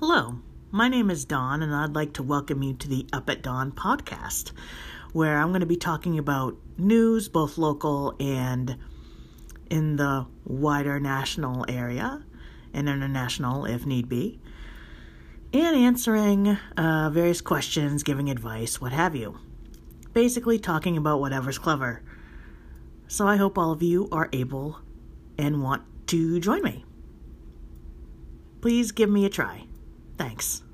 Hello, my name is Dawn, and I'd like to welcome you to the Up at Dawn podcast, where I'm going to be talking about news, both local and in the wider national area and international if need be, and answering uh, various questions, giving advice, what have you. Basically, talking about whatever's clever. So I hope all of you are able and want to join me. Please give me a try. Thanks.